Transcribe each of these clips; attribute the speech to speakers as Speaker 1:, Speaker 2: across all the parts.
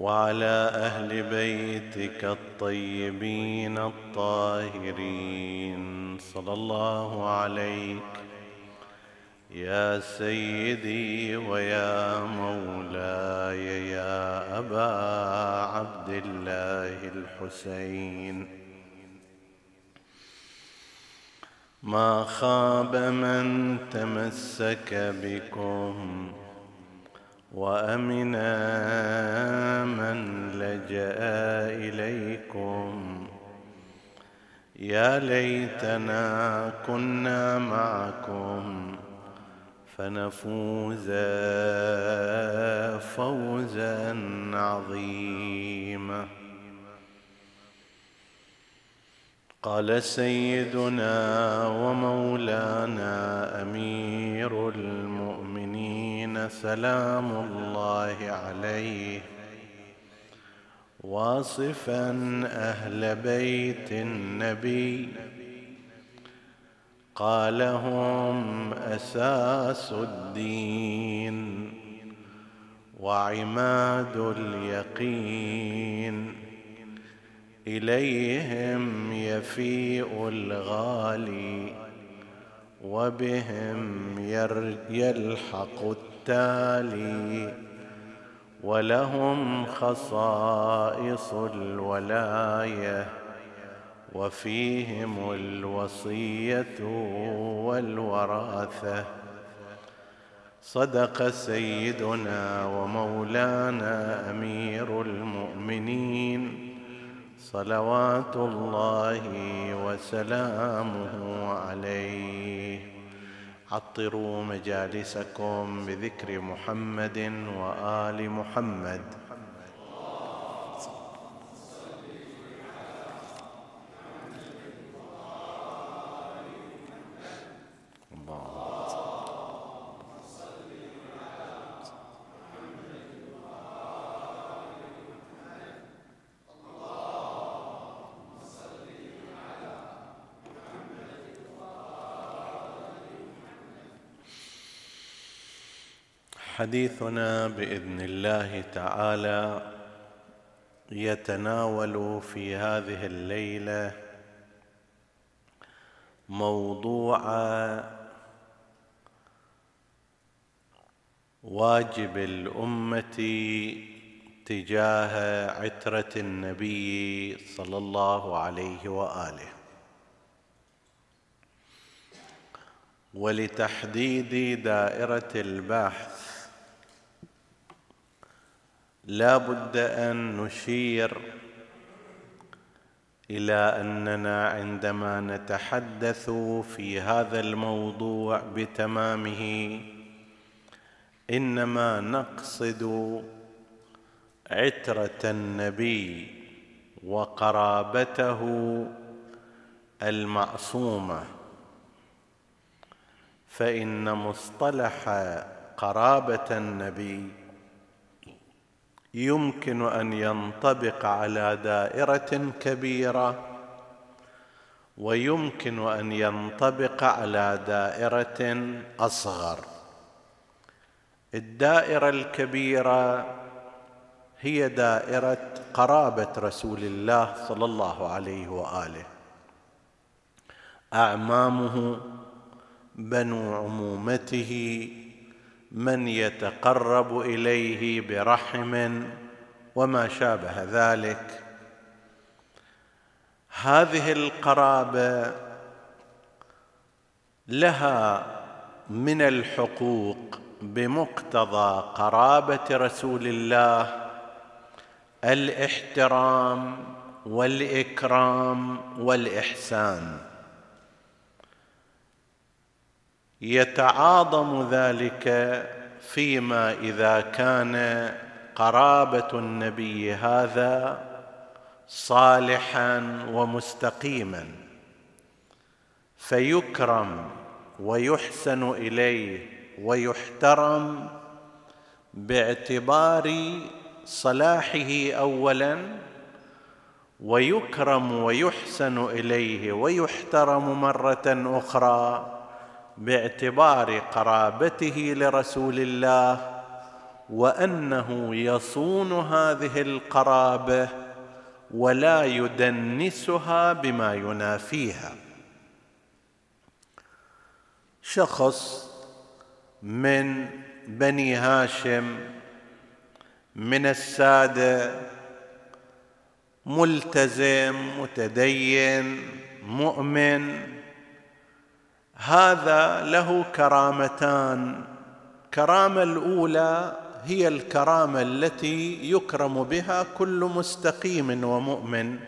Speaker 1: وعلى أهل بيتك الطيبين الطاهرين. صلى الله عليك يا سيدي ويا مولاي يا أبا عبد الله الحسين. ما خاب من تمسك بكم وأمنا من لجأ إليكم. يا ليتنا كنا معكم فنفوز فوزا عظيما. قال سيدنا ومولانا أمير سلام الله عليه. واصفا أهل بيت النبي. قال هم أساس الدين وعماد اليقين. إليهم يفيء الغالي. وبهم يلحق التالي ولهم خصائص الولاية وفيهم الوصية والوراثة. صدق سيدنا ومولانا أمير المؤمنين. صلوات الله وسلامه عليه. عطروا مجالسكم بذكر محمد وآل محمد. حديثنا بإذن الله تعالى يتناول في هذه الليلة موضوع واجب الأمة تجاه عترة النبي صلى الله عليه وآله. ولتحديد دائرة البحث لا بد أن نشير إلى أننا عندما نتحدث في هذا الموضوع بتمامه إنما نقصد عترة النبي وقرابته المعصومة. فإن مصطلح قرابة النبي يمكن أن ينطبق على دائرة كبيرة ويمكن أن ينطبق على دائرة أصغر. الدائرة الكبيرة هي دائرة قرابة رسول الله صلى الله عليه وآله. أعمامه بنو عمومته من يتقرب إليه برحم وما شابه ذلك. هذه القرابة لها من الحقوق بمقتضى قرابة رسول الله الاحترام والإكرام والإحسان. يتعاظم ذلك فيما إذا كان قرابة النبي هذا صالحا ومستقيما. فيكرم ويحسن إليه ويحترم باعتبار صلاحه اولا ويكرم ويحسن إليه ويحترم مرة أخرى. باعتبار قرابته لرسول الله وأنه يصون هذه القرابة ولا يدنسها بما ينافيها. شخص من بني هاشم من السادة ملتزم متدين مؤمن هذا له كرامتان. كرامة الأولى هي الكرامة التي يكرم بها كل مستقيم ومؤمن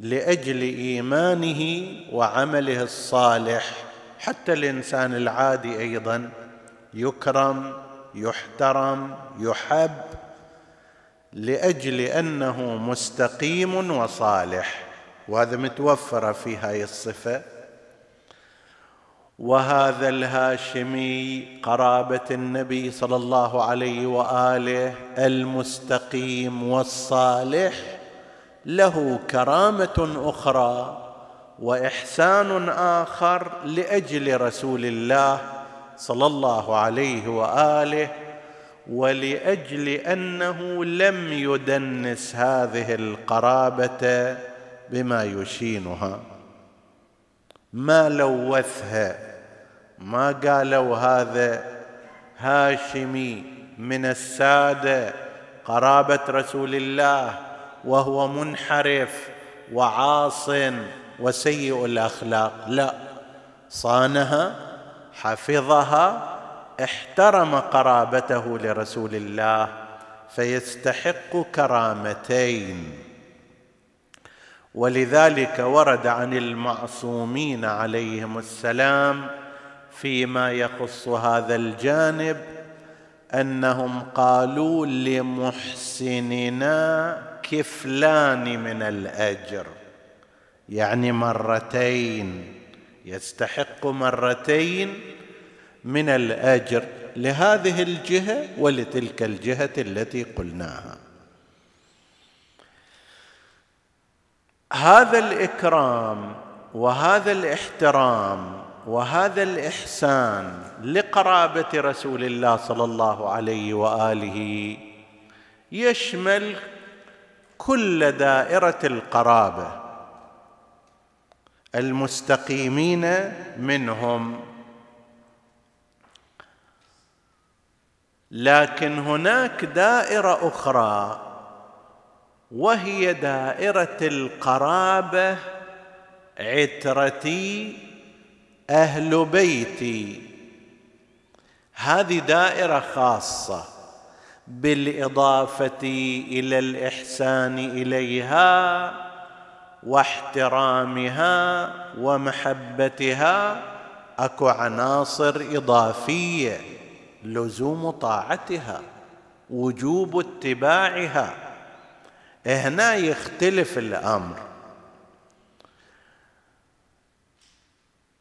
Speaker 1: لأجل إيمانه وعمله الصالح. حتى الإنسان العادي أيضا يكرم يحترم يحب لأجل أنه مستقيم وصالح. وهذا متوفر في هاي الصفة. وهذا الهاشمي قرابة النبي صلى الله عليه وآله المستقيم والصالح له كرامة أخرى وإحسان آخر لأجل رسول الله صلى الله عليه وآله ولأجل أنه لم يدنس هذه القرابة بما يشينها. ما لوثها ما قالوا هذا هاشمي من السادة قرابة رسول الله وهو منحرف وعاص وسيء الأخلاق. لا صانها حفظها احترم قرابته لرسول الله فيستحق كرامتين. ولذلك ورد عن المعصومين عليهم السلام فيما يخص هذا الجانب أنهم قالوا لمحسننا كفلان من الأجر. يعني مرتين يستحق مرتين من الأجر لهذه الجهة ولتلك الجهة التي قلناها. هذا الإكرام وهذا الإحترام وهذا الإحسان لقرابة رسول الله صلى الله عليه وآله يشمل كل دائرة القرابة المستقيمين منهم. لكن هناك دائرة أخرى وهي دائرة القرابة عترتي أهل بيتي. هذه دائرة خاصة بالإضافة إلى الإحسان إليها واحترامها ومحبتها. أكو عناصر إضافية لزوم طاعتها وجوب اتباعها. هنا يختلف الأمر.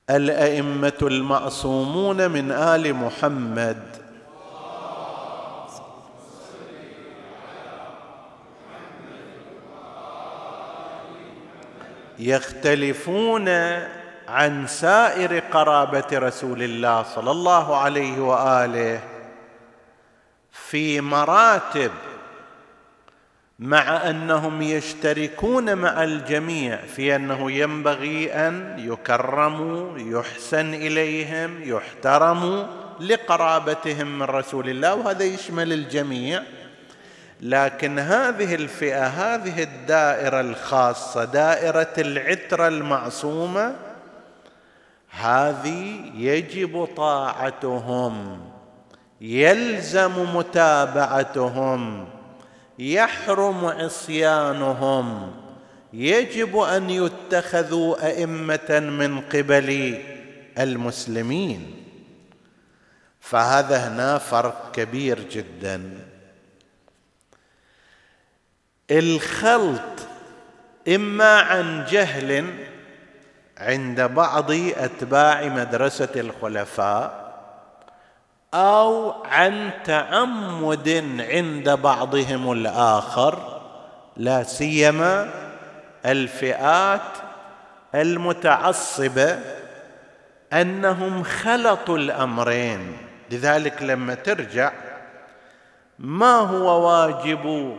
Speaker 1: الأئمة المعصومون من آل محمد. يختلفون عن سائر قرابة رسول الله صلى الله عليه وآله في مراتب مع أنهم يشتركون مع الجميع في أنه ينبغي أن يكرموا يحسن إليهم يحترموا لقرابتهم من رسول الله وهذا يشمل الجميع. لكن هذه الفئة هذه الدائرة الخاصة دائرة العترة المعصومة هذه يجب طاعتهم يلزم متابعتهم. يحرم عصيانهم. يجب أن يتخذوا أئمة من قبل المسلمين. فهذا هنا فرق كبير جدا. الخلط إما عن جهل عند بعض أتباع مدرسة الخلفاء أو عن تعمد عند بعضهم الآخر لا سيما الفئات المتعصبة أنهم خلطوا الأمرين. لذلك لما ترجع ما هو واجب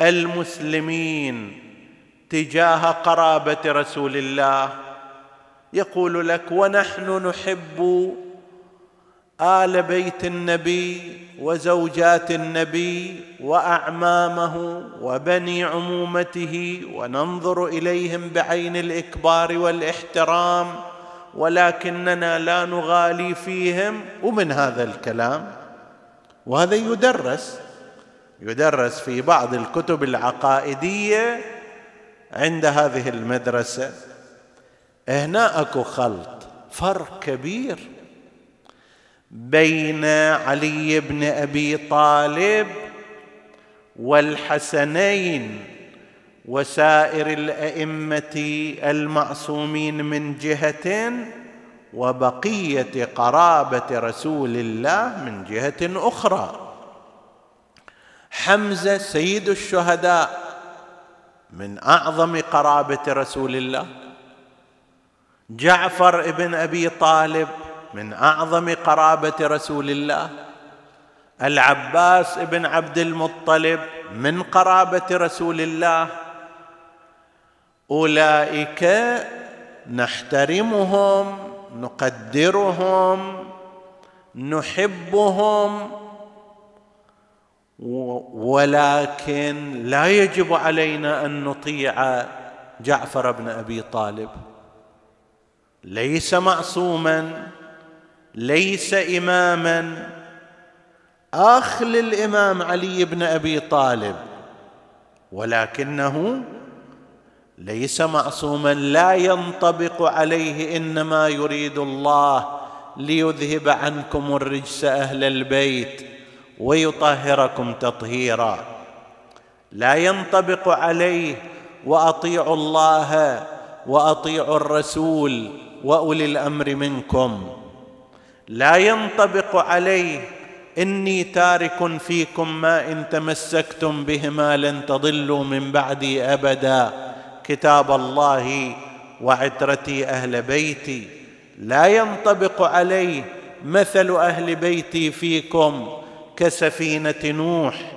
Speaker 1: المسلمين تجاه قرابة رسول الله؟ يقول لك ونحن نحب آل بيت النبي وزوجات النبي وأعمامه وبني عمومته وننظر إليهم بعين الإكبار والإحترام ولكننا لا نغالي فيهم. ومن هذا الكلام وهذا يدرس يدرس في بعض الكتب العقائدية عند هذه المدرسة هنا أكو خلط فرق كبير. بين علي بن أبي طالب والحسنين وسائر الأئمة المعصومين من جهة وبقية قرابة رسول الله من جهة أخرى. حمزة سيد الشهداء من أعظم قرابة رسول الله. جعفر ابن أبي طالب من أعظم قرابة رسول الله العباس ابن عبد المطلب من قرابة رسول الله. أولئك نحترمهم نقدرهم نحبهم ولكن لا يجب علينا أن نطيع جعفر بن أبي طالب. ليس معصوما. ليس إماما. اخ للامام علي بن أبي طالب ولكنه ليس معصوما لا ينطبق عليه إنما يريد الله ليذهب عنكم الرجس أهل البيت ويطهركم تطهيرا. لا ينطبق عليه وأطيعوا الله وأطيعوا الرسول وأولي الأمر منكم. لا ينطبق عليه إني تارك فيكم ما إن تمسكتم بهما لن تضلوا من بعدي أبدا. كتاب الله وعترتي أهل بيتي. لا ينطبق عليه مثل أهل بيتي فيكم كسفينة نوح.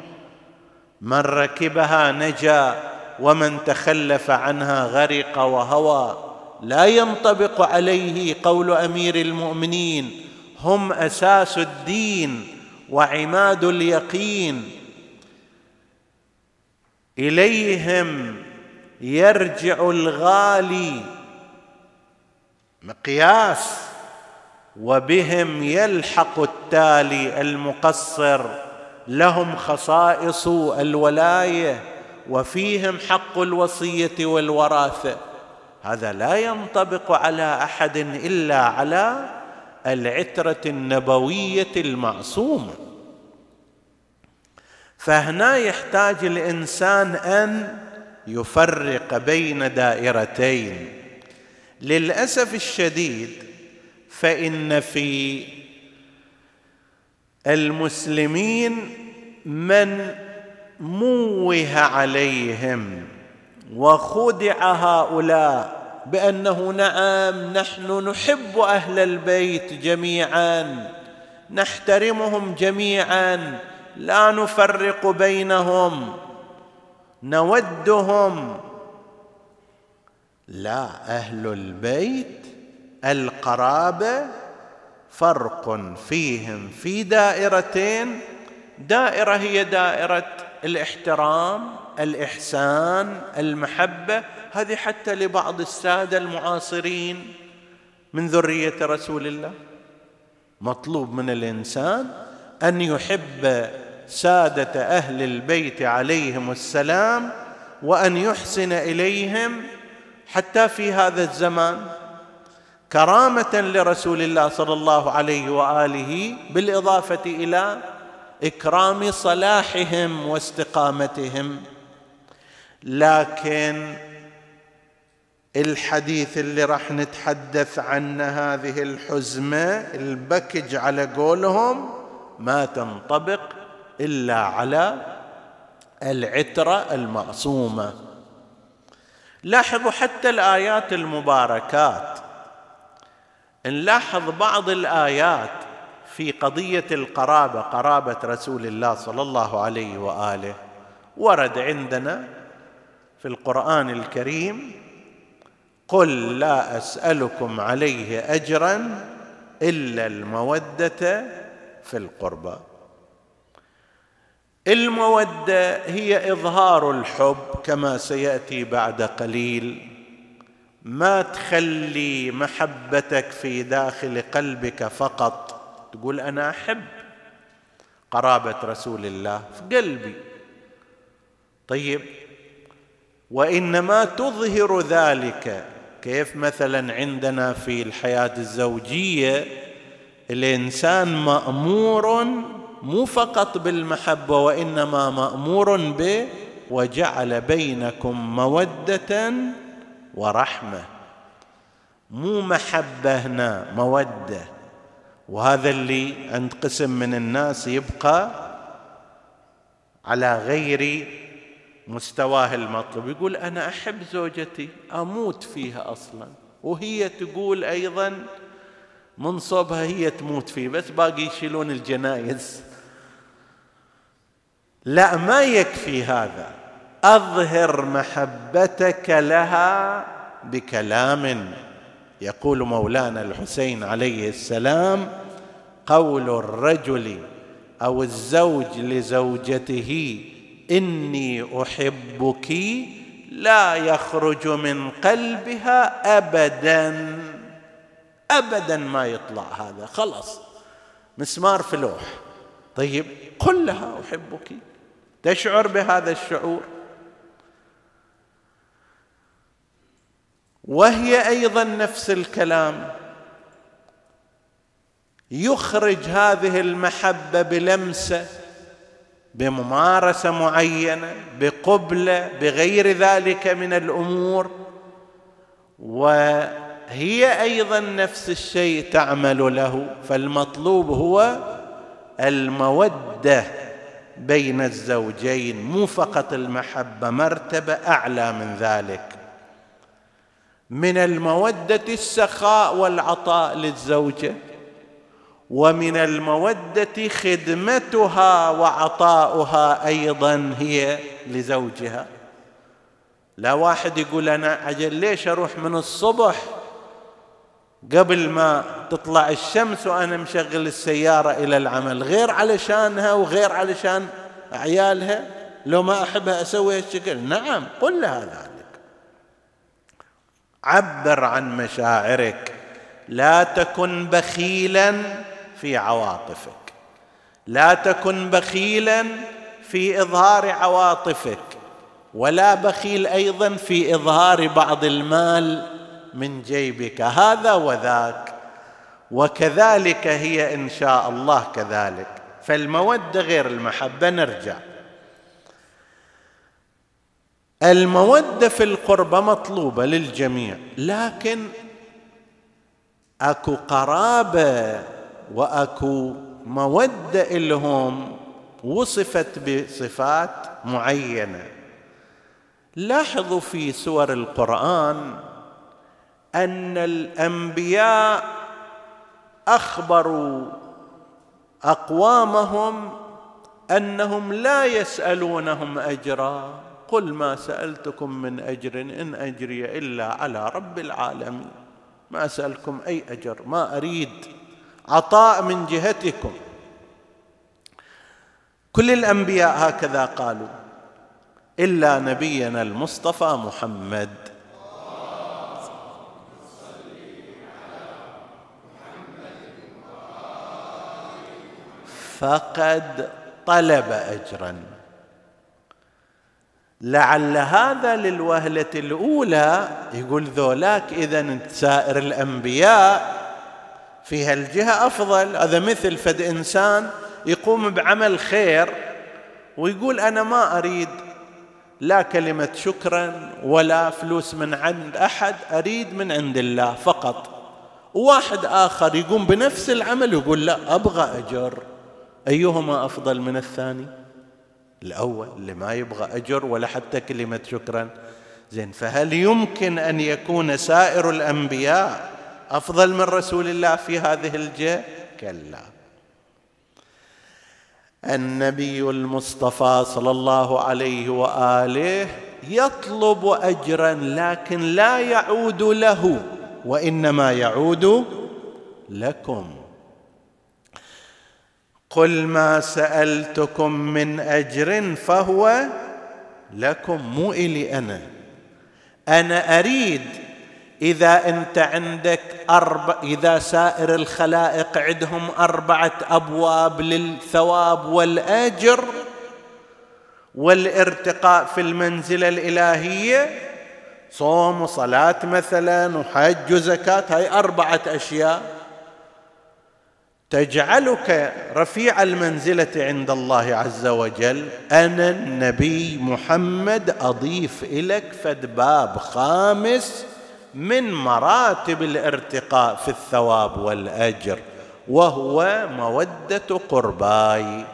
Speaker 1: من ركبها نجا ومن تخلف عنها غرق وهوى. لا ينطبق عليه قول أمير المؤمنين هم أساس الدين وعماد اليقين. إليهم يرجع الغالي مقياس وبهم يلحق التالي المقصر. لهم خصائص الولاية وفيهم حق الوصية والوراثة. هذا لا ينطبق على أحد إلا على العترة النبوية المعصومة. فهنا يحتاج الإنسان أن يفرق بين دائرتين. للأسف الشديد فإن في المسلمين من موه عليهم وخدع هؤلاء بأنه نعم نحن نحب أهل البيت جميعا نحترمهم جميعا لا نفرق بينهم نودهم. لا أهل البيت القرابة فرق فيهم في دائرتين. دائرة هي دائرة الاحترام الإحسان المحبة هذه حتى لبعض السادة المعاصرين من ذرية رسول الله. مطلوب من الإنسان أن يحب سادة أهل البيت عليهم السلام وأن يحسن إليهم حتى في هذا الزمان. كرامة لرسول الله صلى الله عليه وآله بالإضافة إلى إكرام صلاحهم واستقامتهم. لكن الحديث اللي راح نتحدث عنه هذه الحزمة البكج على قولهم ما تنطبق إلا على العترة المعصومة. لاحظوا حتى الآيات المباركات. نلاحظ بعض الآيات في قضية القرابة قرابة رسول الله صلى الله عليه وآله. ورد عندنا في القرآن الكريم قل لا أسألكم عليه أجرا إلا المودة في القربى. المودة هي إظهار الحب كما سيأتي بعد قليل. ما تخلي محبتك في داخل قلبك فقط. تقول أنا أحب قرابة رسول الله في قلبي. طيب وإنما تظهر ذلك. كيف مثلا عندنا في الحياة الزوجية الإنسان مأمور مو فقط بالمحبة وإنما مأمور ب وجعل بينكم مودة ورحمة. مو محبة هنا مودة. وهذا اللي عند قسم من الناس يبقى على غير مستواه المطلوب. يقول أنا أحب زوجتي أموت فيها أصلا. وهي تقول أيضا منصبها هي تموت فيه. بس باقي يشيلون الجنايز. لا ما يكفي هذا. أظهر محبتك لها بكلام. يقول مولانا الحسين عليه السلام قول الرجل أو الزوج لزوجته إني أحبك لا يخرج من قلبها ابدا. ابدا ما يطلع هذا. خلاص. مسمار في لوح. طيب قل لها أحبك. تشعر بهذا الشعور؟ وهي أيضا نفس الكلام. يخرج هذه المحبة بلمسة. بممارسة معينة بقبلة بغير ذلك من الأمور. وهي أيضا نفس الشيء تعمل له فالمطلوب هو المودة بين الزوجين مو فقط المحبة مرتبة أعلى من ذلك. من المودة السخاء والعطاء للزوجة. ومن المودة خدمتها وعطاؤها أيضا هي لزوجها. لا واحد يقول أنا عجل ليش أروح من الصبح قبل ما تطلع الشمس وأنا مشغل السيارة إلى العمل؟ غير علشانها وغير علشان عيالها؟ لو ما احبها أسوي هالشكل. نعم قل لها ذلك. عبر عن مشاعرك. لا تكن بخيلا في عواطفك. لا تكن بخيلا في إظهار عواطفك ولا بخيل أيضا في إظهار بعض المال من جيبك. هذا وذاك وكذلك هي إن شاء الله كذلك. فالمودة غير المحبة نرجع. المودة في القربه مطلوبة للجميع لكن أكو قرابة وأكو مودة لهم وصفت بصفات معينة. لاحظوا في سور القرآن أن الأنبياء أخبروا أقوامهم أنهم لا يسألونهم أجرا. قل ما سألتكم من أجر إن أجري إلا على رب العالمين. ما اسالكم أي أجر ما أريد. عطاء من جهتكم. كل الأنبياء هكذا قالوا إلا نبينا المصطفى محمد. فقد طلب اجرا. لعل هذا للوهلة الأولى يقول ذولاك اذا سائر الأنبياء في هالجهه أفضل. هذا مثل فد إنسان يقوم بعمل خير ويقول أنا ما أريد لا كلمة شكرا ولا فلوس من عند أحد أريد من عند الله فقط. واحد آخر يقوم بنفس العمل يقول لا أبغى أجر. أيهما أفضل من الثاني؟ الأول اللي ما يبغى أجر ولا حتى كلمة شكرا. زين فهل يمكن أن يكون سائر الأنبياء أفضل من رسول الله في هذه الجهة؟ كلا. النبي المصطفى صلى الله عليه وآله يطلب اجرا لكن لا يعود له وإنما يعود لكم. قل ما سألتكم من أجر فهو لكم مو إلي أنا. أنا أريد إذا أنت عندك أربع إذا سائر الخلائق عندهم أربعة أبواب للثواب والأجر والارتقاء في المنزلة الإلهية صوم وصلاه مثلا وحج وزكاة هاي أربعة أشياء تجعلك رفيع المنزلة عند الله عز وجل. أنا النبي محمد أضيف إليك فد باب خامس من مراتب الارتقاء في الثواب والأجر وهو مودة قرباي.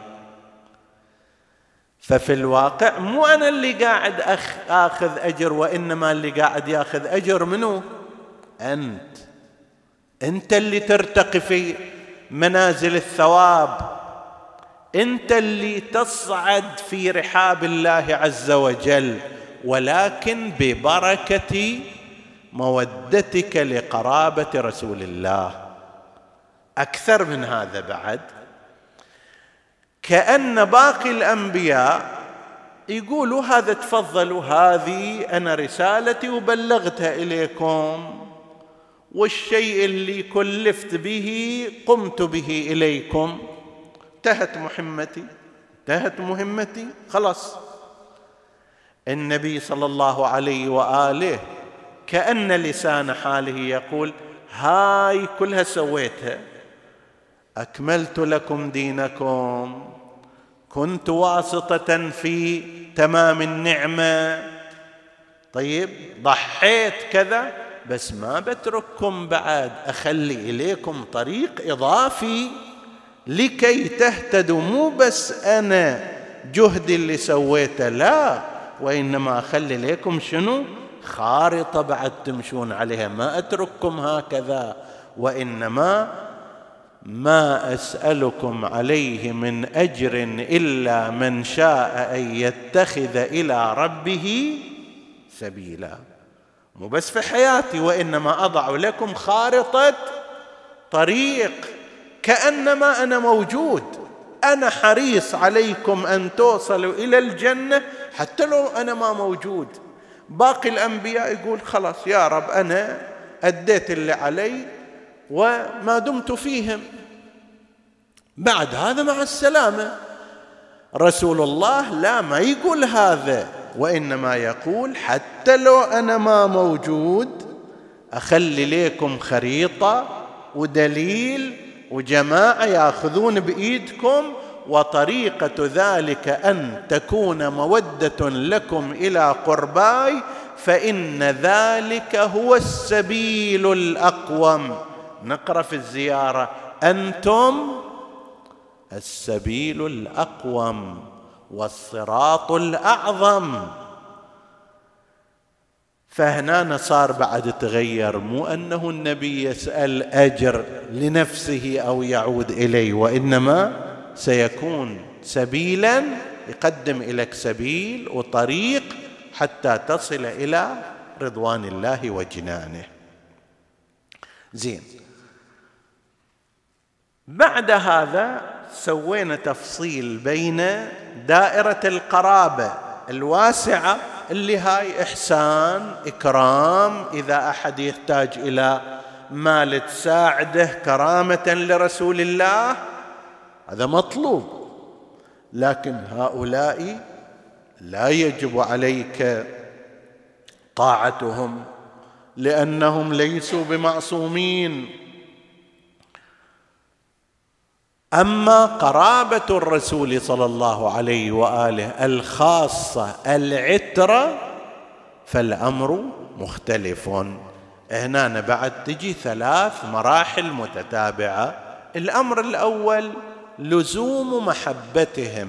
Speaker 1: ففي الواقع مو أنا اللي قاعد أخ آخذ أجر وإنما اللي قاعد ياخذ أجر منو؟ أنت. أنت اللي ترتقي في منازل الثواب. أنت اللي تصعد في رحاب الله عز وجل ولكن ببركة مودتك لقرابة رسول الله. أكثر من هذا بعد. كأن باقي الأنبياء يقولوا هذا تفضلوا هذه أنا رسالتي وبلغتها إليكم والشيء اللي كلفت به قمت به إليكم. انتهت مهمتي انتهت مهمتي خلاص. النبي صلى الله عليه وآله كأن لسان حاله يقول هاي كلها سويتها. أكملت لكم دينكم كنت واسطة في تمام النعمة. طيب ضحيت كذا بس ما بترككم بعد أخلي إليكم طريق إضافي لكي تهتدوا مو بس أنا جهدي اللي سويته لا وإنما أخلي لكم شنو؟ خارطة بعد تمشون عليها ما أترككم هكذا وإنما ما أسألكم عليه من أجر إلا من شاء أن يتخذ إلى ربه سبيلا. مو بس في حياتي وإنما أضع لكم خارطة طريق. كأنما أنا موجود أنا حريص عليكم أن توصلوا إلى الجنة حتى لو أنا ما موجود. باقي الأنبياء يقول خلاص يا رب أنا أديت اللي علي وما دمت فيهم. بعد هذا مع السلامة. رسول الله لا ما يقول هذا وإنما يقول حتى لو أنا ما موجود أخلي لكم خريطة ودليل وجماعة يأخذون بإيدكم وطريقة ذلك أن تكون مودة لكم إلى قرباي فإن ذلك هو السبيل الأقوم. نقرأ في الزيارة. أنتم السبيل الأقوم والصراط الأعظم. فهنا صار بعد تغير مو أنه النبي يسأل أجر لنفسه أو يعود إليه وإنما سيكون سبيلا يقدم لك سبيل وطريق حتى تصل إلى رضوان الله وجنانه. زين. بعد هذا سوينا تفصيل بين دائرة القرابة الواسعة اللي هاي إحسان إكرام. إذا أحد يحتاج إلى مال تساعده كرامة لرسول الله هذا مطلوب. لكن هؤلاء لا يجب عليك طاعتهم لأنهم ليسوا بمعصومين. أما قرابة الرسول صلى الله عليه وآله الخاصة العترة فالأمر مختلف. هنا بعد تجي ثلاث مراحل متتابعة. الأمر الأول لزوم محبتهم.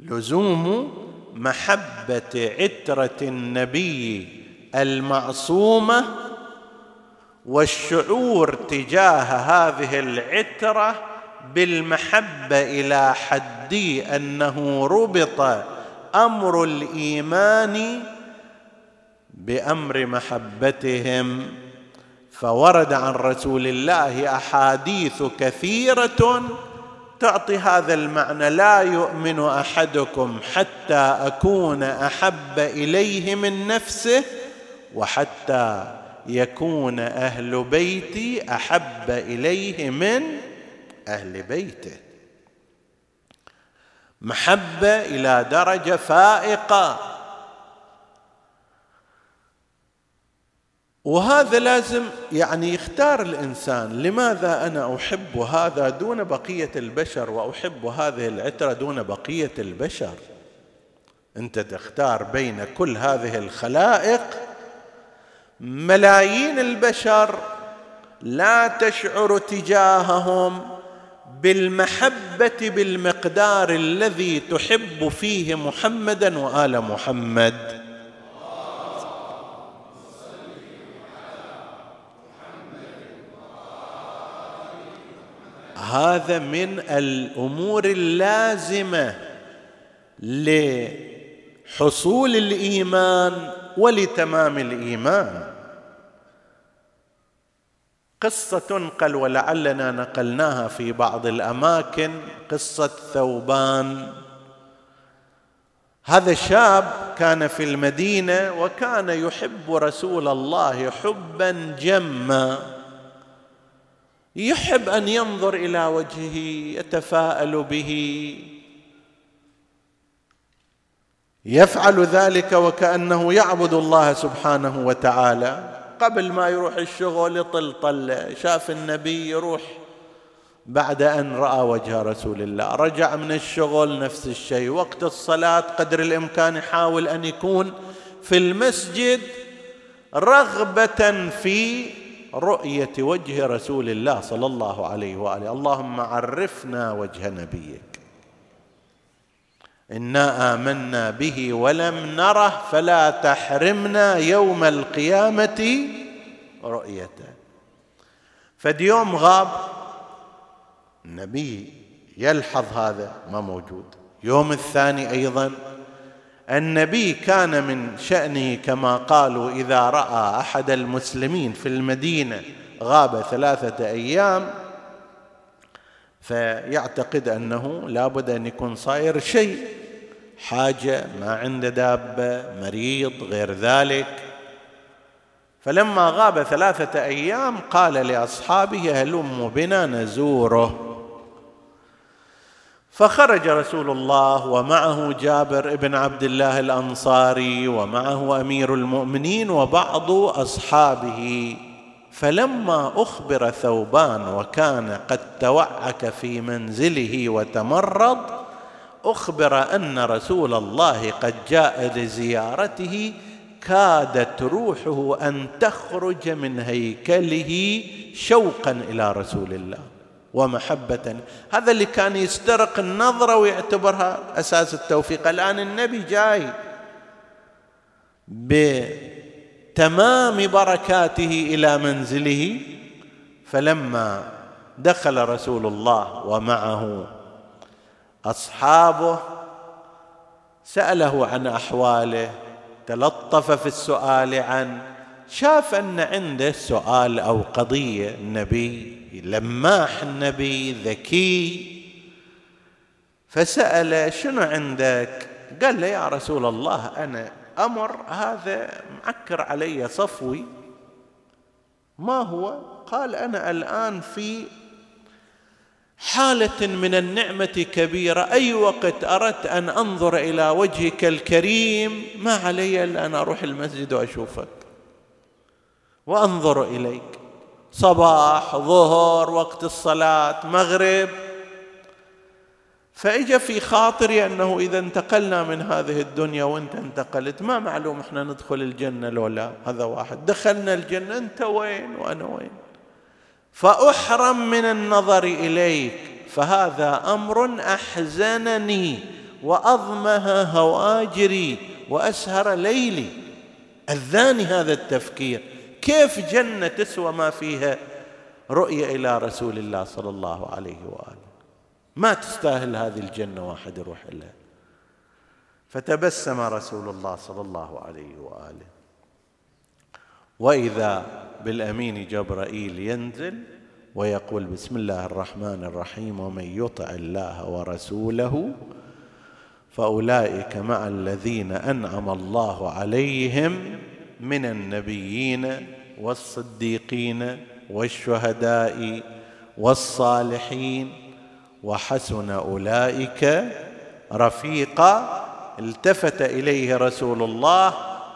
Speaker 1: لزوم محبة عترة النبي المعصومة والشعور تجاه هذه العترة بالمحبة إلى حد أنه ربط أمر الإيمان بأمر محبتهم. فورد عن رسول الله أحاديث كثيرة تعطي هذا المعنى لا يؤمن أحدكم حتى أكون أحب إليه من نفسه وحتى يكون أهل بيتي أحب إليه من أهل بيته. محبة إلى درجة فائقة. وهذا لازم يعني يختار الإنسان لماذا أنا أحب هذا دون بقية البشر وأحب هذه العترة دون بقية البشر؟ أنت تختار بين كل هذه الخلائق. ملايين البشر لا تشعر تجاههم بالمحبة بالمقدار الذي تحب فيه محمدا وآل محمد. هذا من الأمور اللازمة لحصول الإيمان ولتمام الإيمان. قصة تنقل ولعلنا نقلناها في بعض الأماكن قصة ثوبان. هذا شاب كان في المدينة وكان يحب رسول الله حبا جما. يحب أن ينظر إلى وجهه يتفاءل به. يفعل ذلك وكأنه يعبد الله سبحانه وتعالى. قبل ما يروح الشغل يطل طل شاف النبي يروح بعد أن رأى وجه رسول الله. رجع من الشغل نفس الشيء. وقت الصلاة قدر الإمكان يحاول أن يكون في المسجد رغبة في رؤية وجه رسول الله صلى الله عليه وآله. اللهم عرفنا وجه نبيك. إنا آمنا به ولم نره فلا تحرمنا يوم القيامة رؤيته. فد يوم غاب النبي يلحظ هذا ما موجود. يوم الثاني أيضا النبي كان من شأنه كما قالوا إذا رأى أحد المسلمين في المدينة غاب ثلاثة أيام فيعتقد أنه لابد أن يكون صاير شيء حاجة ما عنده دابة مريض غير ذلك. فلما غاب ثلاثة أيام قال لأصحابه هلموا بنا نزوره. فخرج رسول الله ومعه جابر بن عبد الله الأنصاري ومعه أمير المؤمنين وبعض أصحابه. فلما أخبر ثوبان وكان قد توعك في منزله وتمرض أخبر أن رسول الله قد جاء لزيارته كادت روحه أن تخرج من هيكله شوقا إلى رسول الله. ومحبة. هذا اللي كان يسترق النظرة ويعتبرها أساس التوفيق. الآن النبي جاي بتمام بركاته إلى منزله فلما دخل رسول الله ومعه أصحابه سأله عن أحواله تلطف في السؤال عن شاف أن عنده سؤال أو قضية النبي لماح النبي ذكي. فسأل شنو عندك؟ قال له يا رسول الله أنا أمر هذا معكر علي صفوي. ما هو؟ قال أنا الآن في حالة من النعمة كبيرة. أي وقت أردت أن أنظر إلى وجهك الكريم ما علي إلا أن أروح المسجد وأشوفك. وأنظر إليك. صباح ظهر وقت الصلاة مغرب. فإجا في خاطري أنه إذا انتقلنا من هذه الدنيا وأنت انتقلت ما معلوم إحنا ندخل الجنة لو لا. هذا واحد. دخلنا الجنة أنت وين وأنا وين؟ فأحرم من النظر إليك. فهذا أمر أحزنني وأضمه هواجري وأسهر ليلي. أذاني هذا التفكير. كيف جنة تسوى ما فيها رؤية إلى رسول الله صلى الله عليه وآله؟ ما تستاهل هذه الجنة واحد يروح لها فتبسم رسول الله صلى الله عليه وآله. وإذا بالأمين جبرائيل ينزل ويقول بسم الله الرحمن الرحيم ومن يطع الله ورسوله فأولئك مع الذين أنعم الله عليهم من النبيين والصديقين والشهداء والصالحين وحسن أولئك رفيقا. التفت إليه رسول الله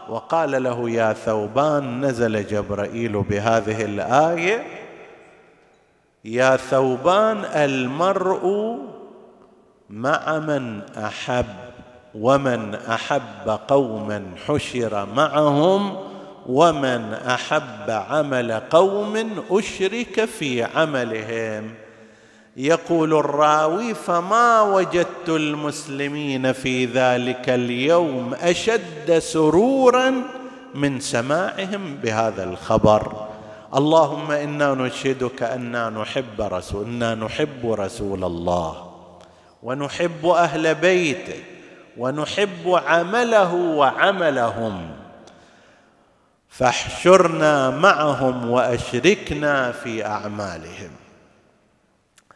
Speaker 1: وقال له يا ثوبان نزل جبرائيل بهذه الآية يا ثوبان المرء مع من أحب ومن أحب قوما حشر معهم ومن أحب عمل قوم أشرك في عملهم. يقول الراوي فما وجدت المسلمين في ذلك اليوم أشد سرورا من سماعهم بهذا الخبر. اللهم إنا نشهدك أنا نحب رسول إنا نحب رسول الله ونحب أهل بيته ونحب عمله وعملهم. فاحشرنا معهم وأشركنا في أعمالهم.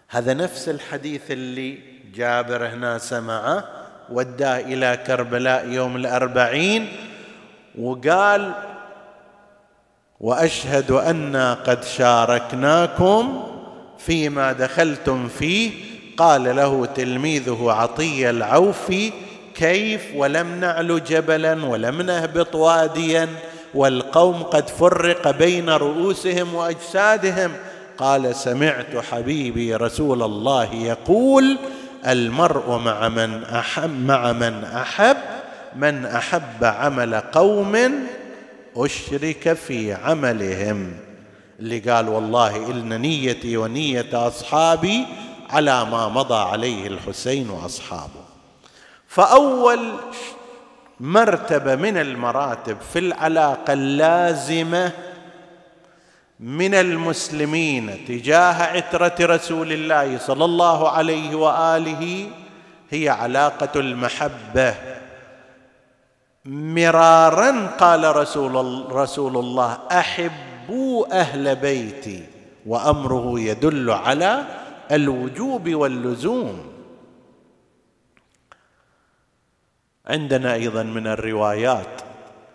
Speaker 1: هذا نفس الحديث اللي جابر هنا سمعه وداه إلى كربلاء يوم الأربعين وقال وأشهد أنا قد شاركناكم فيما دخلتم فيه. قال له تلميذه عطية العوفي كيف ولم نعل جبلا ولم نهبط واديا والقوم قد فرق بين رؤوسهم وأجسادهم. قال سمعت حبيبي رسول الله يقول المرء مع من أحب مع من أحب من أحب عمل قوم أشرك في عملهم. اللي قال والله ان نيتي ونية أصحابي على ما مضى عليه الحسين وأصحابه. فأول مرتبة من المراتب في العلاقة اللازمة من المسلمين تجاه عترة رسول الله صلى الله عليه وآله هي علاقة المحبة. مرارا قال رسول رسول الله أحبوا أهل بيتي وأمره يدل على الوجوب واللزوم. عندنا أيضا من الروايات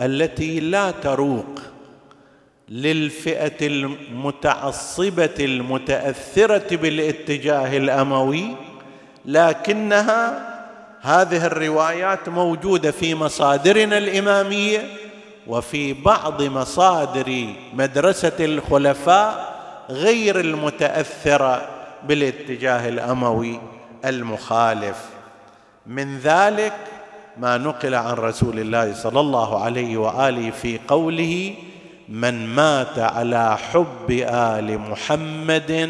Speaker 1: التي لا تروق للفئة المتعصبة المتأثرة بالاتجاه الأموي لكنها هذه الروايات موجودة في مصادرنا الإمامية وفي بعض مصادر مدرسة الخلفاء غير المتأثرة بالاتجاه الأموي المخالف. من ذلك ما نقل عن رسول الله صلى الله عليه وآله في قوله من مات على حب آل محمد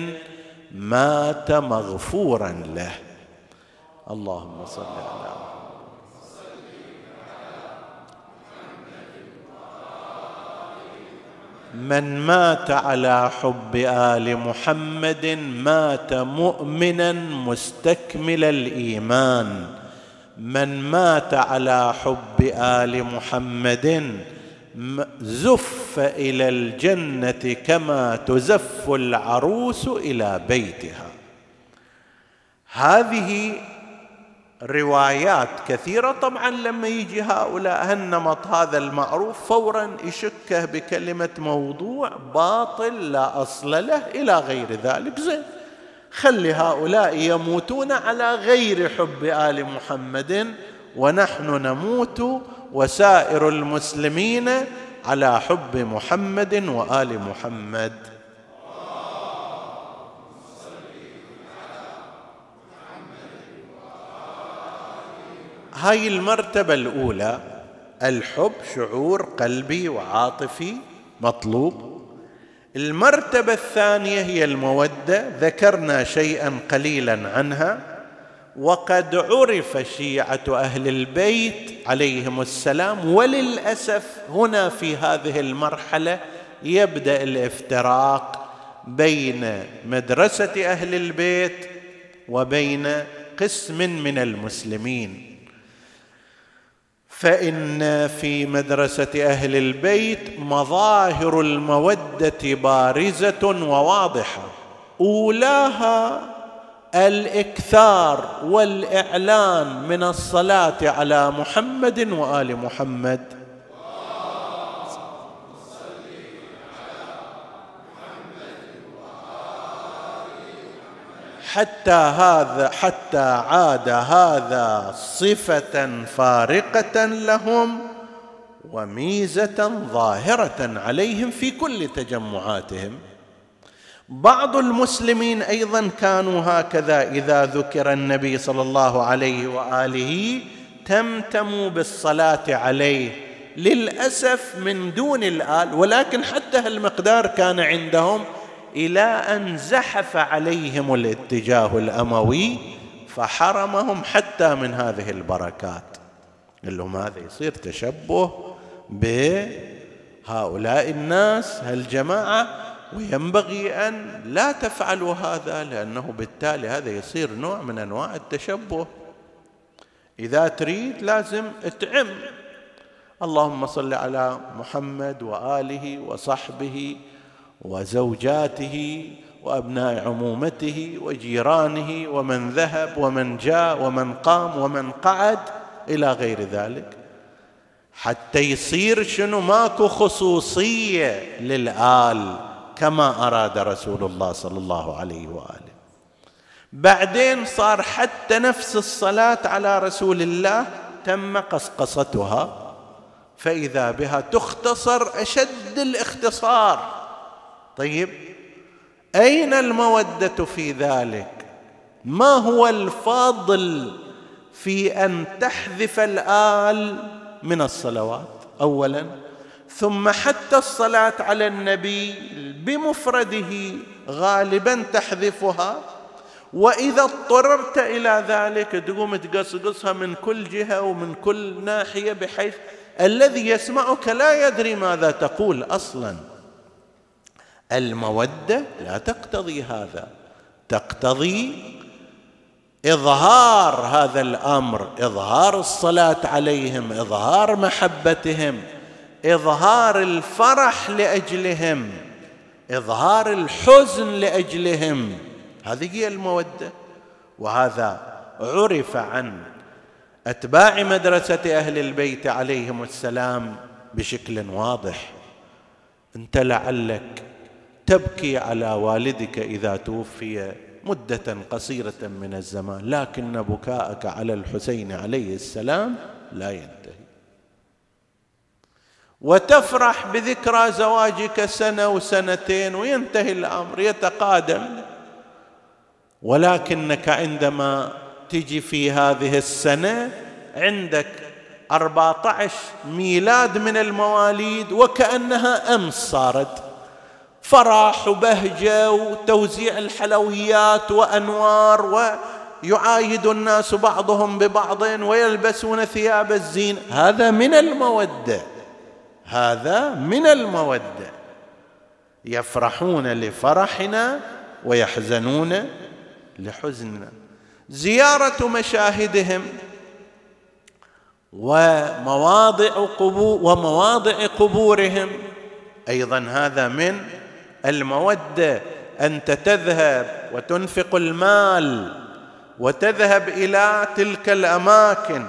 Speaker 1: مات مغفورا له اللهم صل على من مات على حب آل محمد مات مؤمنا مستكمل الإيمان. من مات على حب آل محمد زف إلى الجنة كما تزف العروس إلى بيتها. هذه روايات كثيرة. طبعا لما يجي هؤلاء هالنمط هذا المعروف فورا يشكه بكلمة موضوع باطل لا أصل له إلى غير ذلك. زين. خلي هؤلاء يموتون على غير حب آل محمد ونحن نموت وسائر المسلمين على حب محمد وآل محمد. هاي المرتبة الأولى الحب شعور قلبي وعاطفي مطلوب. المرتبة الثانية هي المودة. ذكرنا شيئا قليلا عنها. وقد عرف شيعة أهل البيت عليهم السلام. وللأسف هنا في هذه المرحلة يبدأ الافتراق بين مدرسة أهل البيت وبين قسم من المسلمين. فإن في مدرسة أهل البيت مظاهر المودة بارزة وواضحة. أولاها الإكثار والإعلان من الصلاة على محمد وآل محمد. حتى هذا حتى عاد هذا صفة فارقة لهم وميزة ظاهرة عليهم في كل تجمعاتهم. بعض المسلمين أيضا كانوا هكذا إذا ذكر النبي صلى الله عليه وآله تمتموا بالصلاة عليه. للأسف من دون الآل ولكن حتى هالمقدار كان عندهم إلى أن زحف عليهم الاتجاه الأموي فحرمهم حتى من هذه البركات. قال لهم هذا يصير تشبه بهؤلاء الناس هالجماعة وينبغي أن لا تفعلوا هذا لأنه بالتالي هذا يصير نوع من أنواع التشبه. إذا تريد لازم تعم اللهم صل على محمد وآله وصحبه وزوجاته وأبناء عمومته وجيرانه ومن ذهب ومن جاء ومن قام ومن قعد إلى غير ذلك. حتى يصير شنو؟ ماكو خصوصية للآل كما أراد رسول الله صلى الله عليه وآله. بعدين صار حتى نفس الصلاة على رسول الله تم قصقصتها فإذا بها تختصر أشد الاختصار. طيب. أين المودة في ذلك؟ ما هو الفاضل في أن تحذف الآل من الصلوات؟ اولا. ثم حتى الصلاة على النبي بمفرده غالبا تحذفها. وإذا اضطررت إلى ذلك تقوم تقصقصها من كل جهة ومن كل ناحية بحيث الذي يسمعك لا يدري ماذا تقول أصلا. المودة لا تقتضي هذا. تقتضي إظهار هذا الأمر إظهار الصلاة عليهم إظهار محبتهم إظهار الفرح لأجلهم إظهار الحزن لأجلهم. هذه هي المودة. وهذا عرف عن أتباع مدرسة أهل البيت عليهم السلام بشكل واضح. أنت لعلك تبكي على والدك إذا توفي مدة قصيرة من الزمان لكن بكاءك على الحسين عليه السلام لا ينتهي. وتفرح بذكرى زواجك سنة وسنتين وينتهي الأمر يتقادم. ولكنك عندما تجي في هذه السنة عندك أربعة عشر ميلاد من المواليد وكأنها أمس صارت. فرح وبهجه وتوزيع الحلويات وأنوار ويعايد الناس بعضهم ببعض ويلبسون ثياب الزين. هذا من المودة. هذا من المودة. يفرحون لفرحنا ويحزنون لحزننا. زيارة مشاهدهم ومواضع قبور ومواضع قبورهم. أيضا هذا من المودة انت تذهب وتنفق المال وتذهب إلى تلك الأماكن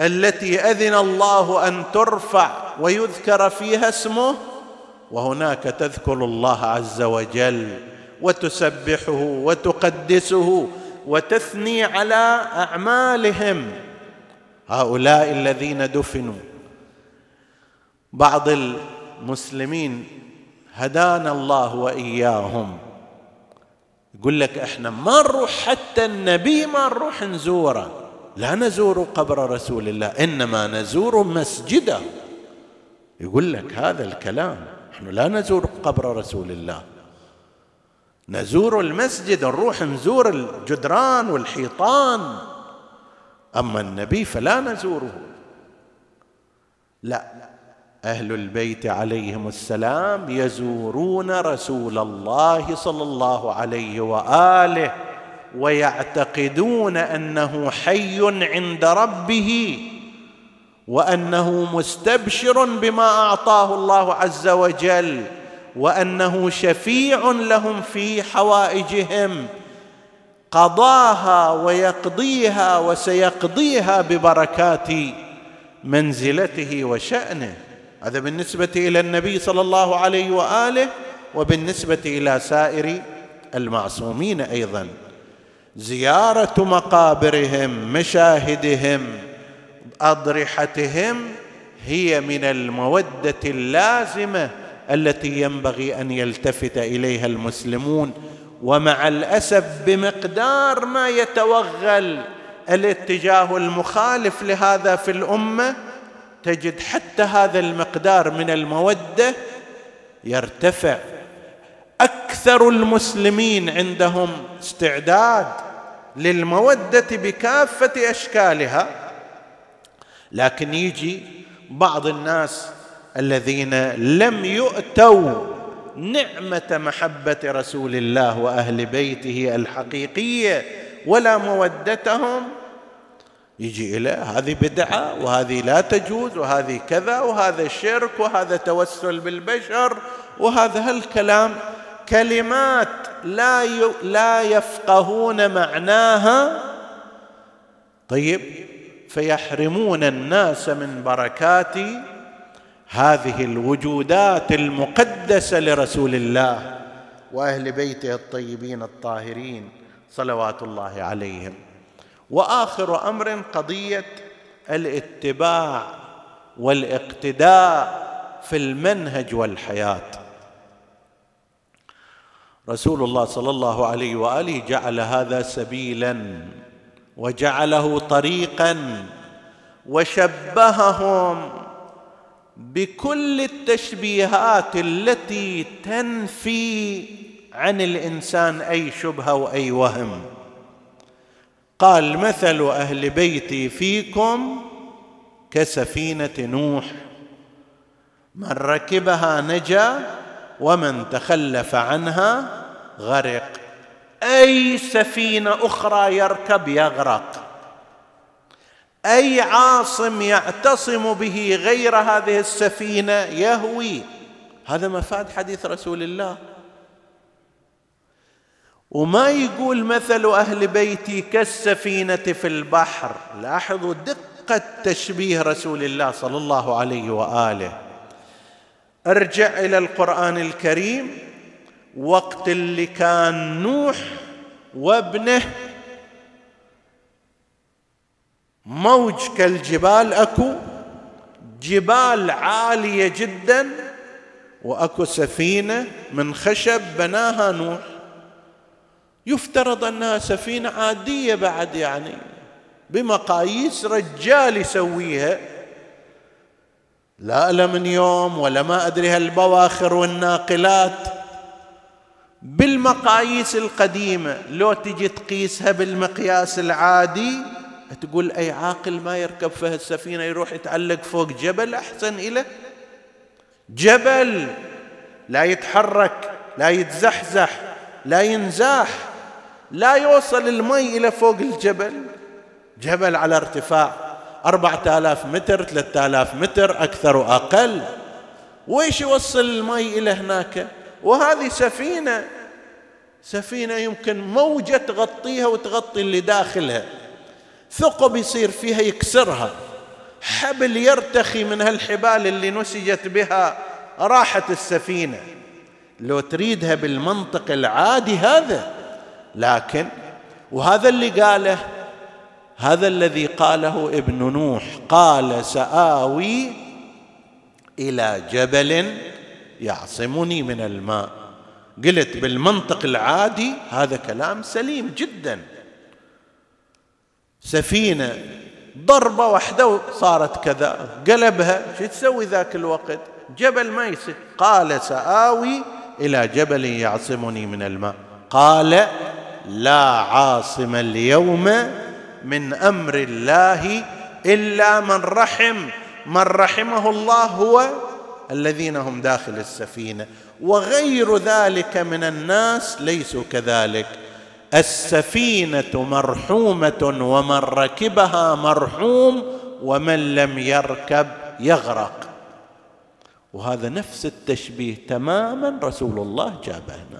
Speaker 1: التي أذن الله أن ترفع ويذكر فيها اسمه وهناك تذكر الله عز وجل وتسبحه وتقدسه وتثني على أعمالهم. هؤلاء الذين دفنوا بعض المسلمين هدانا الله وإياهم. يقول لك إحنا ما نروح حتى النبي ما نروح نزوره. لا نزور قبر رسول الله إنما نزور مسجده. يقول لك هذا الكلام. نحن لا نزور قبر رسول الله. نزور المسجد نروح نزور الجدران والحيطان. أما النبي فلا نزوره. لا. أهل البيت عليهم السلام يزورون رسول الله صلى الله عليه وآله ويعتقدون أنه حي عند ربه وأنه مستبشر بما أعطاه الله عز وجل وأنه شفيع لهم في حوائجهم قضاها ويقضيها وسيقضيها ببركات منزلته وشأنه. هذا بالنسبة إلى النبي صلى الله عليه وآله وبالنسبة إلى سائر المعصومين أيضا. زيارة مقابرهم مشاهدهم أضرحتهم هي من المودة اللازمة التي ينبغي أن يلتفت إليها المسلمون. ومع الأسف بمقدار ما يتوغل الاتجاه المخالف لهذا في الأمة تجد حتى هذا المقدار من المودة يرتفع. أكثر المسلمين عندهم استعداد للمودة بكافة أشكالها لكن يجي بعض الناس الذين لم يؤتوا نعمة محبة رسول الله وأهل بيته الحقيقية ولا مودتهم يجي إلى هذه بدعة وهذه لا تجوز وهذه كذا وهذا شرك وهذا توسل بالبشر وهذا هالكلام. كلمات لا لا يفقهون معناها. طيب فيحرمون الناس من بركات هذه الوجودات المقدسة لرسول الله وأهل بيته الطيبين الطاهرين صلوات الله عليهم. وآخر أمر قضية الاتباع والاقتداء في المنهج والحياة. رسول الله صلى الله عليه وآله جعل هذا سبيلا وجعله طريقا وشبههم بكل التشبيهات التي تنفي عن الإنسان أي شبهة وأي وهم. قال مثل أهل بيتي فيكم كسفينة نوح. من ركبها نجا ومن تخلف عنها غرق. أي سفينة أخرى يركب يغرق. أي عاصم يعتصم به غير هذه السفينة يهوي. هذا مفاد حديث رسول الله. وما يقول مثل أهل بيتي كالسفينة في البحر. لاحظوا دقة تشبيه رسول الله صلى الله عليه وآله. أرجع إلى القرآن الكريم. وقت اللي كان نوح وابنه موج كالجبال أكو. جبال عالية جدا. وأكو سفينة من خشب بناها نوح. يفترض انها سفينه عادية بعد يعني بمقاييس رجال يسويها. لا الأمنيوم ولا ما أدري هالبواخر والناقلات. بالمقاييس القديمة لو تجي تقيسها بالمقياس العادي تقول أي عاقل ما يركب في السفينة يروح يتعلق فوق جبل أحسن إليه جبل. لا يتحرك لا يتزحزح لا ينزاح. لا يوصل المي إلى فوق الجبل. جبل على ارتفاع أربعة آلاف متر ثلاثة آلاف متر أكثر وأقل وإيش يوصل المي إلى هناك؟ وهذه سفينة. سفينة يمكن موجة تغطيها وتغطي اللي داخلها. ثقب يصير فيها يكسرها. حبل يرتخي من هالحبال اللي نسجت بها راحت السفينة. لو تريدها بالمنطق العادي هذا لكن وهذا اللي قاله هذا الذي قاله ابن نوح قال سآوي إلى جبل يعصمني من الماء. قلت بالمنطق العادي هذا كلام سليم جدا. سفينة ضربة واحدة صارت كذا قلبها شو تسوي ذاك الوقت؟ جبل ما يصير. قال سآوي إلى جبل يعصمني من الماء. قال لا عاصم اليوم من أمر الله إلا من رحم. من رحمه الله هو الذين هم داخل السفينة. وغير ذلك من الناس ليسوا كذلك. السفينة مرحومة ومن ركبها مرحوم ومن لم يركب يغرق. وهذا نفس التشبيه تماما رسول الله جابه هنا.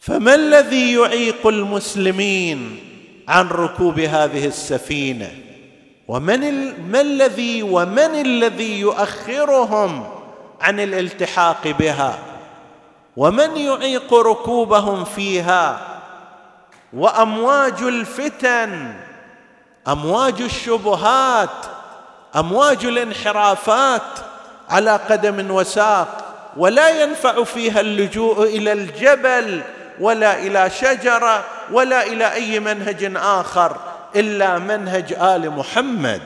Speaker 1: فما الذي يعيق المسلمين عن ركوب هذه السفينة؟ ومن ما الذي ومن الذي يؤخرهم عن الالتحاق بها؟ ومن يعيق ركوبهم فيها؟ وأمواج الفتن أمواج الشبهات أمواج الانحرافات على قدم وساق ولا ينفع فيها اللجوء إلى الجبل ولا إلى شجرة ولا إلى أي منهج آخر إلا منهج آل محمد.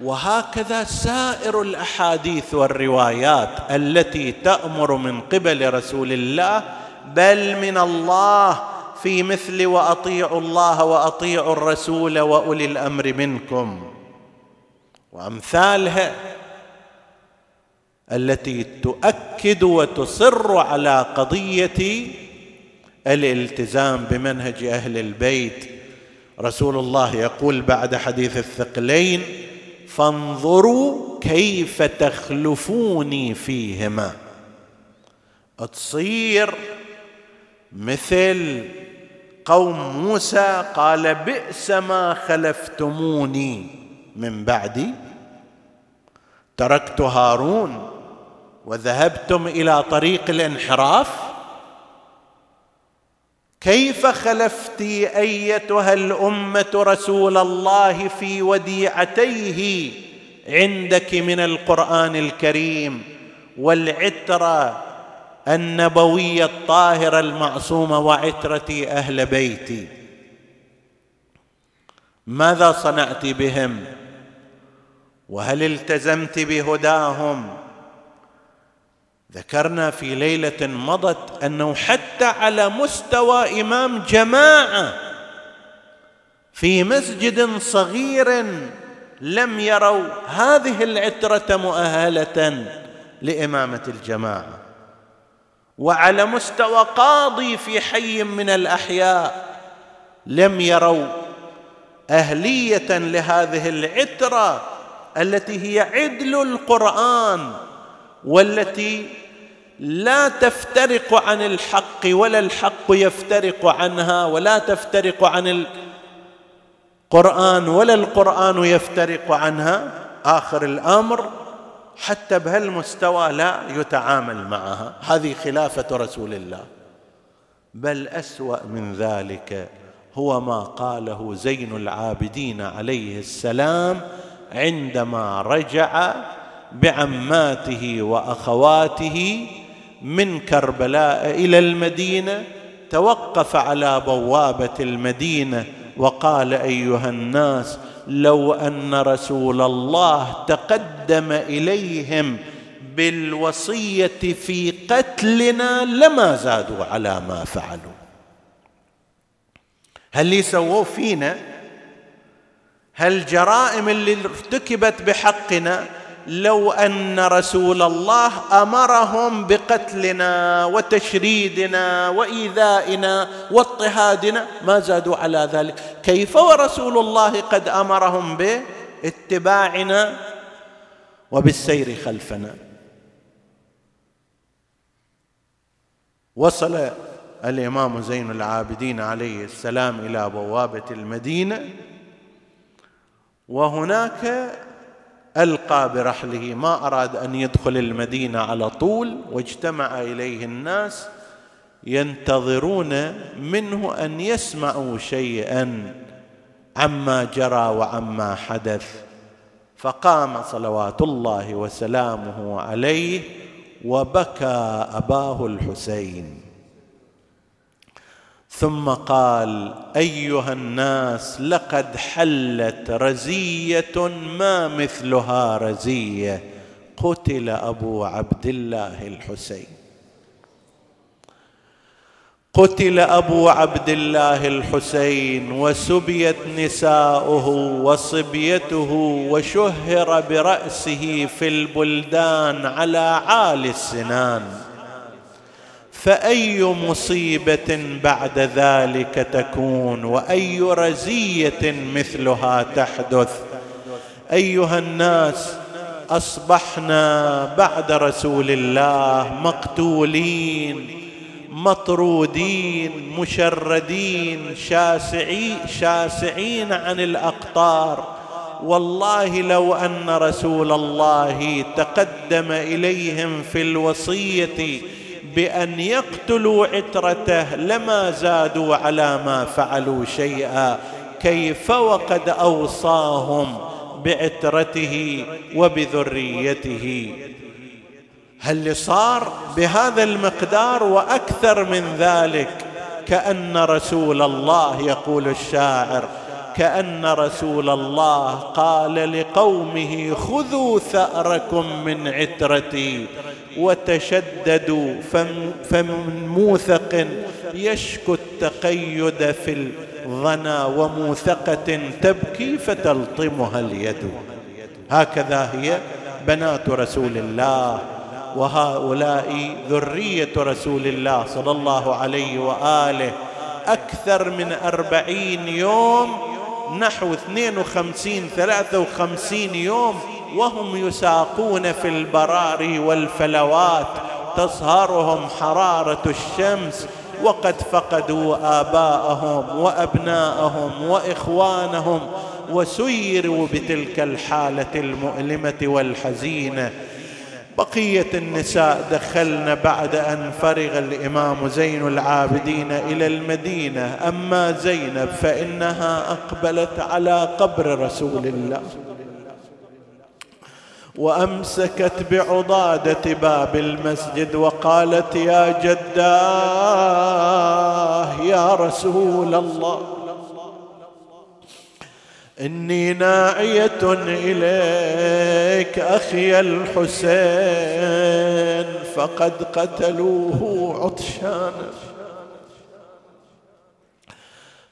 Speaker 1: وهكذا سائر الأحاديث والروايات التي تأمر من قبل رسول الله بل من الله في مثل وأطيعوا الله وأطيعوا الرسول وأولي الأمر منكم. وأمثالها التي تؤكد وتصر على قضية الالتزام بمنهج أهل البيت. رسول الله يقول بعد حديث الثقلين فانظروا كيف تخلفوني فيهما. تصير مثل قوم موسى قال بئس ما خلفتموني من بعدي. تركت هارون وذهبتم إلى طريق الانحراف؟ كيف خلفت أيتها الأمة رسول الله في وديعتيه عندك من القرآن الكريم والعتره النبويه الطاهره المعصومه وعترتي أهل بيتي؟ ماذا صنعت بهم؟ وهل التزمت بهداهم؟ ذكرنا في ليلة مضت أنه حتى على مستوى إمام جماعة في مسجد صغير لم يروا هذه العترة مؤهلة لإمامة الجماعة. وعلى مستوى قاضي في حي من الأحياء لم يروا أهلية لهذه العترة التي هي عدل القرآن والتي لا تفترق عن الحق ولا الحق يفترق عنها ولا تفترق عن القرآن ولا القرآن يفترق عنها. آخر الأمر حتى بهالمستوى لا يتعامل معها. هذه خلافة رسول الله. بل أسوأ من ذلك هو ما قاله زين العابدين عليه السلام عندما رجع بعماته وأخواته من كربلاء إلى المدينة توقف على بوابة المدينة وقال أيها الناس لو أن رسول الله تقدم إليهم بالوصية في قتلنا لما زادوا على ما فعلوا. هل سووه فينا هالجرائم اللي ارتكبت بحقنا لو أن رسول الله أمرهم بقتلنا وتشريدنا وإيذائنا واضطهادنا ما زادوا على ذلك. كيف ورسول الله قد أمرهم باتباعنا وبالسير خلفنا؟ وصل الإمام زين العابدين عليه السلام إلى بوابة المدينة وهناك ألقى برحله ما أراد أن يدخل المدينة على طول واجتمع إليه الناس ينتظرون منه أن يسمعوا شيئا عما جرى وعما حدث. فقام صلوات الله وسلامه عليه وبكى أباه الحسين. ثم قال أيها الناس لقد حلت رزية ما مثلها رزية. قتل أبو عبد الله الحسين. قتل أبو عبد الله الحسين وسبيت نساؤه وصبيته وشهر برأسه في البلدان على عالي السنان. فأي مصيبة بعد ذلك تكون؟ وأي رزية مثلها تحدث؟ أيها الناس أصبحنا بعد رسول الله مقتولين مطرودين مشردين شاسعين شاسعين عن الأقطار. والله لو أن رسول الله تقدم إليهم في الوصية بأن يقتلوا عترته لما زادوا على ما فعلوا شيئا. كيف وقد أوصاهم بعترته وبذريته. هل صار بهذا المقدار وأكثر من ذلك؟ كأن رسول الله يقول الشاعر كأن رسول الله قال لقومه خذوا ثأركم من عترتي. وتشددوا فمن موثق يشكو التقيد في الظنا وموثقة تبكي فتلطمها اليد. هكذا هي بنات رسول الله وهؤلاء ذرية رسول الله صلى الله عليه وآله. أكثر من أربعين يوم نحو اثنين وخمسين ثلاثة وخمسين يوم وهم يساقون في البراري والفلوات تصهرهم حرارة الشمس وقد فقدوا آباءهم وأبناءهم وإخوانهم وسيروا بتلك الحالة المؤلمة والحزينة. بقية النساء دخلن بعد أن فرغ الإمام زين العابدين إلى المدينة أما زينب فإنها أقبلت على قبر رسول الله. وأمسكت بعضادة باب المسجد وقالت يا جداه يا رسول الله إني ناعية إليك أخي الحسين فقد قتلوه عطشانا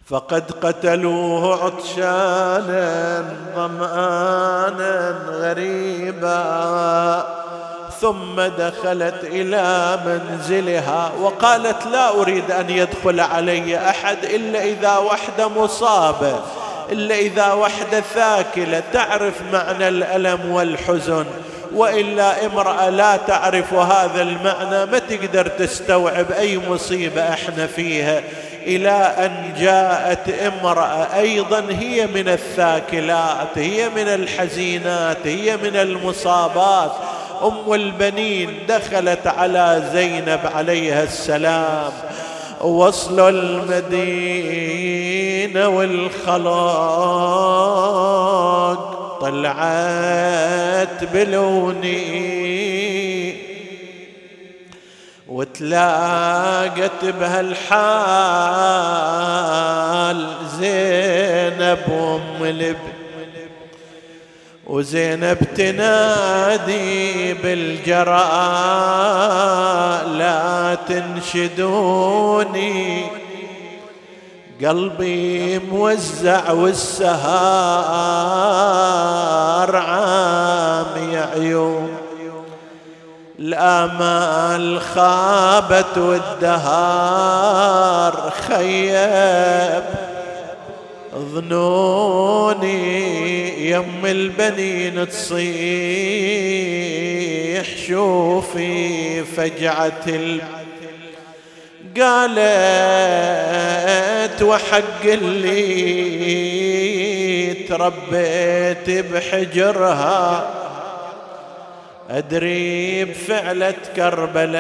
Speaker 1: فقد قتلوه عطشانا ظمآنا غريبا. ثم دخلت إلى منزلها وقالت لا أريد أن يدخل علي أحد إلا إذا وحده مصابه إلا إذا وحده ثاكله تعرف معنى الألم والحزن وإلا امرأة لا تعرف هذا المعنى ما تقدر تستوعب أي مصيبة إحنا فيها. إلى أن جاءت امرأة أيضا هي من الثاكلات هي من الحزينات هي من المصابات. أم البنين دخلت على زينب عليها السلام. وصل المدينة والخلاق طلعت بلوني وتلاقت بهالحال زينب ام الابن وزينب تنادي بالجراء لا تنشدوني. قلبي موزع والسهار عامي عيون. الآمال خابت والدهار خيب. ظنوني يم البنين تصيح. شوفي فجعة ال... قالت وحق اللي تربيت بحجرها. أدري بفعلة كربلاء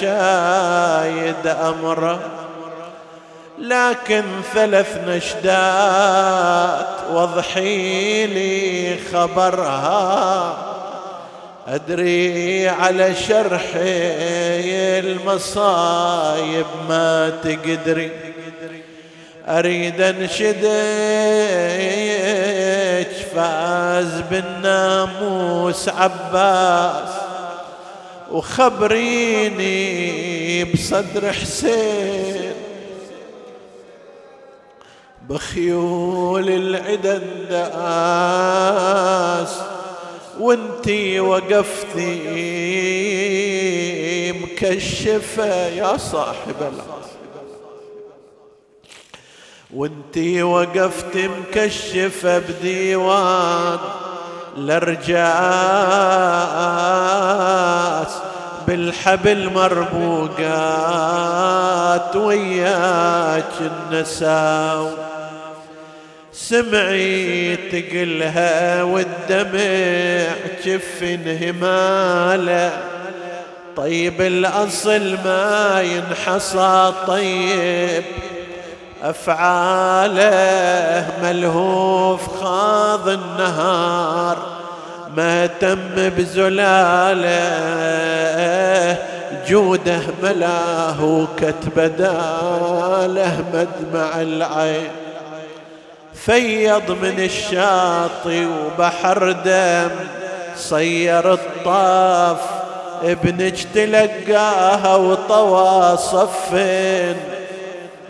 Speaker 1: شايد أمره لكن ثلاث نشدات وضحي لي خبرها. أدري على شرح المصايب ما تقدري. أريد أنشدك فاز بالناموس عباس وخبريني بصدر حسين. بخيول العدن داس وانتي وقفتي مكشفة يا صاحب العصر وانتي وقفت مكشفة بديوان الارجاس بالحبل مربوقات وياك النساو. سمعي تقلها والدمع جف انهماله طيب الأصل ما ينحصى طيب أفعاله ملهوف خاض النهار ما تم بزلاله جوده ملاه كتب داله مدمع العين. فيض من الشاطئ وبحر دم صير الطاف ابنك تلقاها وطوى صفين.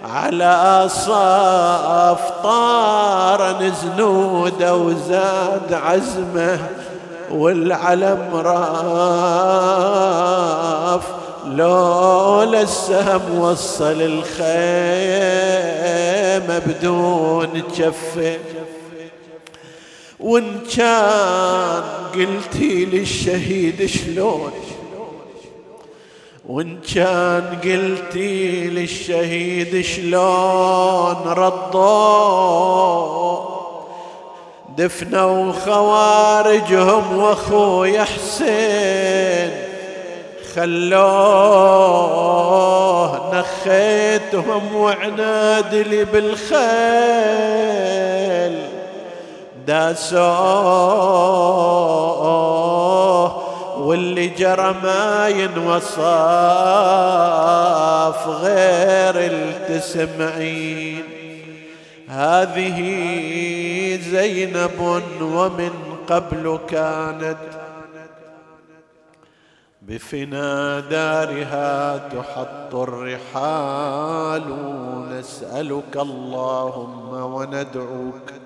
Speaker 1: على صاف طار زنوده وزاد عزمه والعلم راف. لولا السهم وصل الخيمة بدون جفة وإن كان قلتي للشهيد شلون؟ وإن كان قلتي للشهيد شلون رضوا دفنوا خوارجهم وأخوي حسين خلوه نخيتهم وعناد لي بالخيل داسوه واللي جرى ما ينوصف غير التسمعين. هذه زينب ومن قبل كانت بفنا دارها تحط الرحال. نسألك اللهم وندعوك.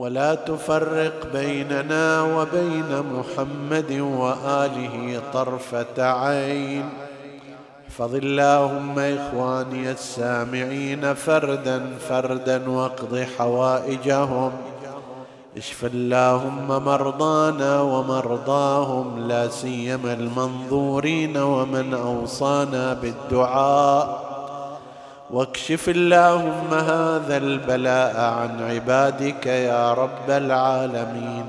Speaker 1: ولا تفرق بيننا وبين محمد وآله طرفة عين. احفظ اللهم إخواني السامعين فردا فردا واقض حوائجهم. اشف اللهم مرضانا ومرضاهم لا سيما المنظورين ومن أوصانا بالدعاء. واكشف اللهم هذا البلاء عن عبادك يا رب العالمين.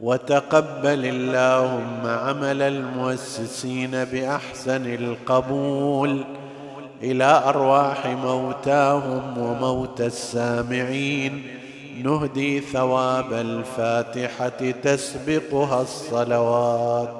Speaker 1: وتقبل اللهم عمل المؤسسين بأحسن القبول إلى أرواح موتاهم وموتى السامعين. نهدي ثواب الفاتحة تسبقها الصلوات.